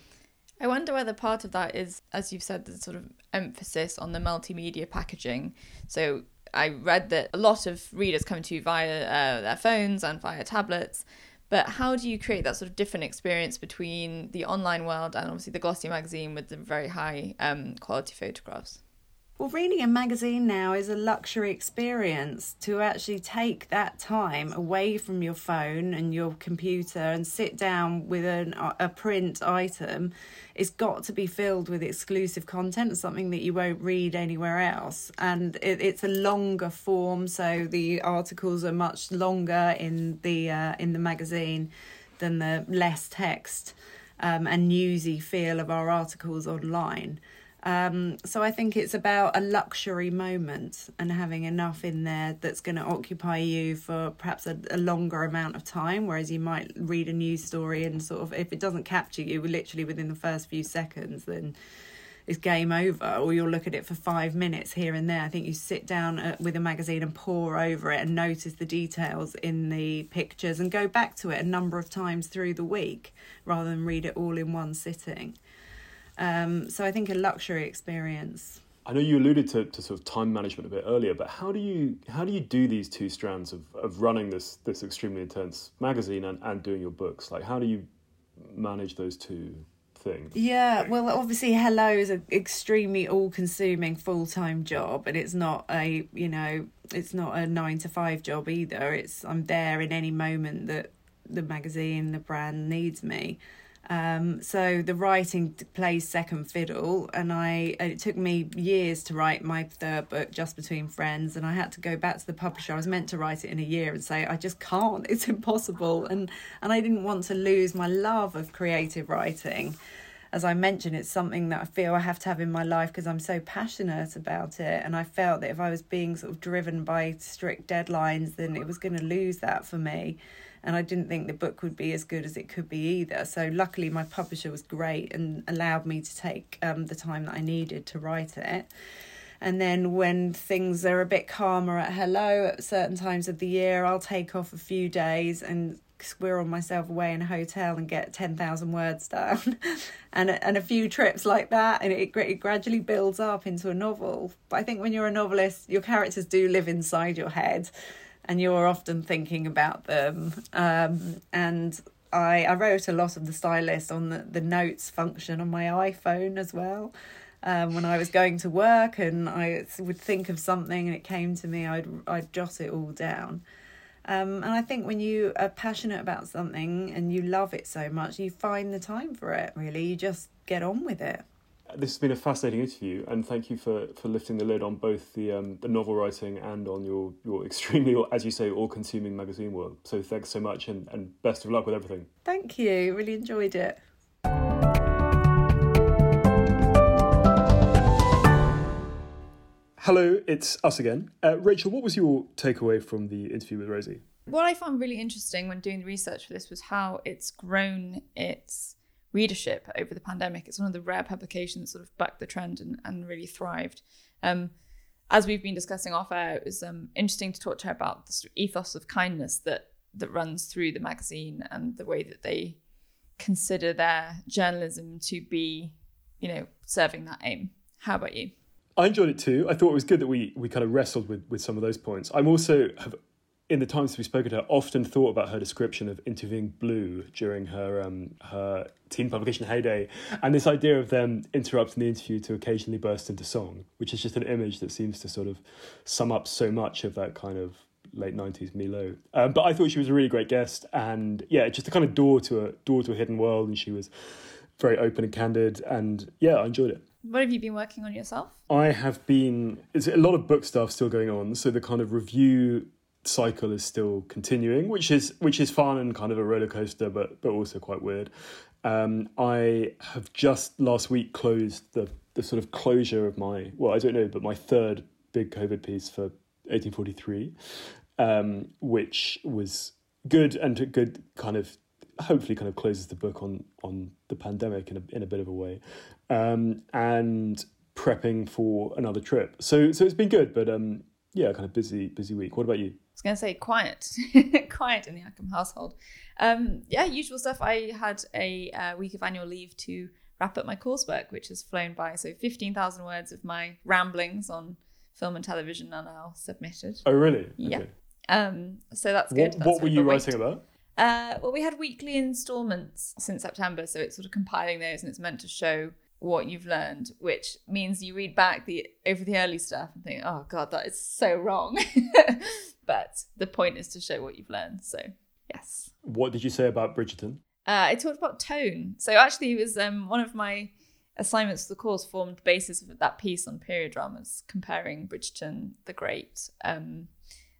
I wonder whether part of that is, as you've said, the sort of emphasis on the multimedia packaging. So I read that a lot of readers come to you via uh, their phones and via tablets. But how do you create that sort of different experience between the online world and obviously the glossy magazine with the very high um, quality photographs? Well, reading a magazine now is a luxury experience to actually take that time away from your phone and your computer and sit down with an, a print item. It's got to be filled with exclusive content, something that you won't read anywhere else. And it, it's a longer form, so the articles are much longer in the uh, in the magazine than the less text um, and newsy feel of our articles online. Um, so I think it's about a luxury moment and having enough in there that's going to occupy you for perhaps a, a, longer amount of time. Whereas you might read a news story and sort of, if it doesn't capture you literally within the first few seconds, then it's game over. Or you'll look at it for five minutes here and there. I think you sit down uh, with a magazine and pore over it and notice the details in the pictures and go back to it a number of times through the week rather than read it all in one sitting. Um, so I think a luxury experience. I know you alluded to, to sort of time management a bit earlier, but how do you how do you do these two strands of, of running this this extremely intense magazine and, and doing your books? Like how do you manage those two things? Yeah, well obviously Hello is an extremely all consuming full time job and it's not a you know, it's not a nine to five job either. It's I'm there in any moment that the magazine, the brand needs me. Um, so the writing plays second fiddle, and I it took me years to write my third book, Just Between Friends, and I had to go back to the publisher. I was meant to write it in a year and say I just can't. It's impossible, and and I didn't want to lose my love of creative writing. As I mentioned, it's something that I feel I have to have in my life because I'm so passionate about it. And I felt that if I was being sort of driven by strict deadlines, then it was going to lose that for me and I didn't think the book would be as good as it could be either. So luckily, my publisher was great and allowed me to take um, the time that I needed to write it. And then when things are a bit calmer at Hello at certain times of the year, I'll take off a few days and squirrel myself away in a hotel and get 10,000 words down and, and a few trips like that. And it, it gradually builds up into a novel. But I think when you're a novelist, your characters do live inside your head and you're often thinking about them. Um, and I, I wrote a lot of the stylist on the, the notes function on my iPhone as well. Um, when I was going to work and I would think of something and it came to me, I'd I'd jot it all down. Um, and I think when you are passionate about something and you love it so much, you find the time for it. Really, you just get on with it this has been a fascinating interview, and thank you for, for lifting the lid on both the um, the novel writing and on your, your extremely, as you say, all consuming magazine world. So thanks so much, and, and best of luck with everything. Thank you. Really enjoyed it. Hello, it's us again. Uh, Rachel, what was your takeaway from the interview with Rosie? What I found really interesting when doing the research for this was how it's grown its readership over the pandemic. It's one of the rare publications that sort of bucked the trend and, and really thrived. Um, as we've been discussing off air, it was um, interesting to talk to her about the ethos of kindness that that runs through the magazine and the way that they consider their journalism to be, you know, serving that aim. How about you? I enjoyed it too. I thought it was good that we we kind of wrestled with with some of those points. I'm also have in the times we've spoken to her, often thought about her description of interviewing Blue during her um, her teen publication heyday, and this idea of them interrupting the interview to occasionally burst into song, which is just an image that seems to sort of sum up so much of that kind of late nineties Milo. Um, but I thought she was a really great guest, and yeah, just a kind of door to a door to a hidden world, and she was very open and candid, and yeah, I enjoyed it. What have you been working on yourself? I have been. It's a lot of book stuff still going on. So the kind of review cycle is still continuing, which is which is fun and kind of a roller coaster, but but also quite weird. Um, I have just last week closed the the sort of closure of my well, I don't know, but my third big COVID piece for 1843, um, which was good and good kind of hopefully kind of closes the book on on the pandemic in a in a bit of a way, um, and prepping for another trip. So so it's been good, but um, yeah, kind of busy busy week. What about you? Was going to say quiet, quiet in the Akam household. Um, yeah, usual stuff. I had a uh, week of annual leave to wrap up my coursework, which has flown by. So 15,000 words of my ramblings on film and television are now submitted. Oh, really? Yeah. Okay. Um, so that's good. What, that's what were you writing about? Uh, well, we had weekly installments since September, so it's sort of compiling those, and it's meant to show what you've learned, which means you read back the over the early stuff and think, "Oh God, that is so wrong." but the point is to show what you've learned. So yes. What did you say about Bridgerton? Uh, I talked about tone. So actually, it was um, one of my assignments for the course formed the basis of that piece on period dramas, comparing Bridgerton, The Great, um,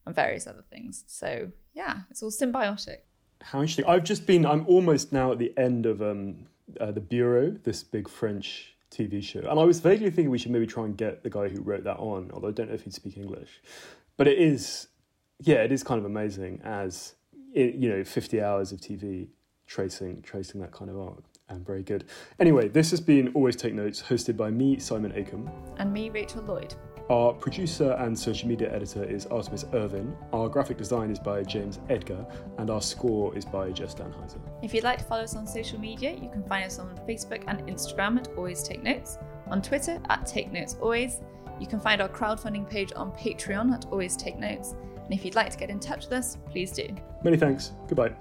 and various other things. So yeah, it's all symbiotic. How interesting! I've just been. I'm almost now at the end of um, uh, the Bureau, this big French TV show. And I was vaguely thinking we should maybe try and get the guy who wrote that on, although I don't know if he'd speak English. But it is, yeah, it is kind of amazing as it, you know, fifty hours of TV tracing tracing that kind of arc. And very good. Anyway, this has been Always Take Notes, hosted by me, Simon Akam. And me, Rachel Lloyd. Our producer and social media editor is Artemis Irvin. Our graphic design is by James Edgar, and our score is by Jess Danheiser. If you'd like to follow us on social media, you can find us on Facebook and Instagram at Always Take Notes, on Twitter at Take Notes Always. You can find our crowdfunding page on Patreon at Always Take Notes. And if you'd like to get in touch with us, please do. Many thanks. Goodbye.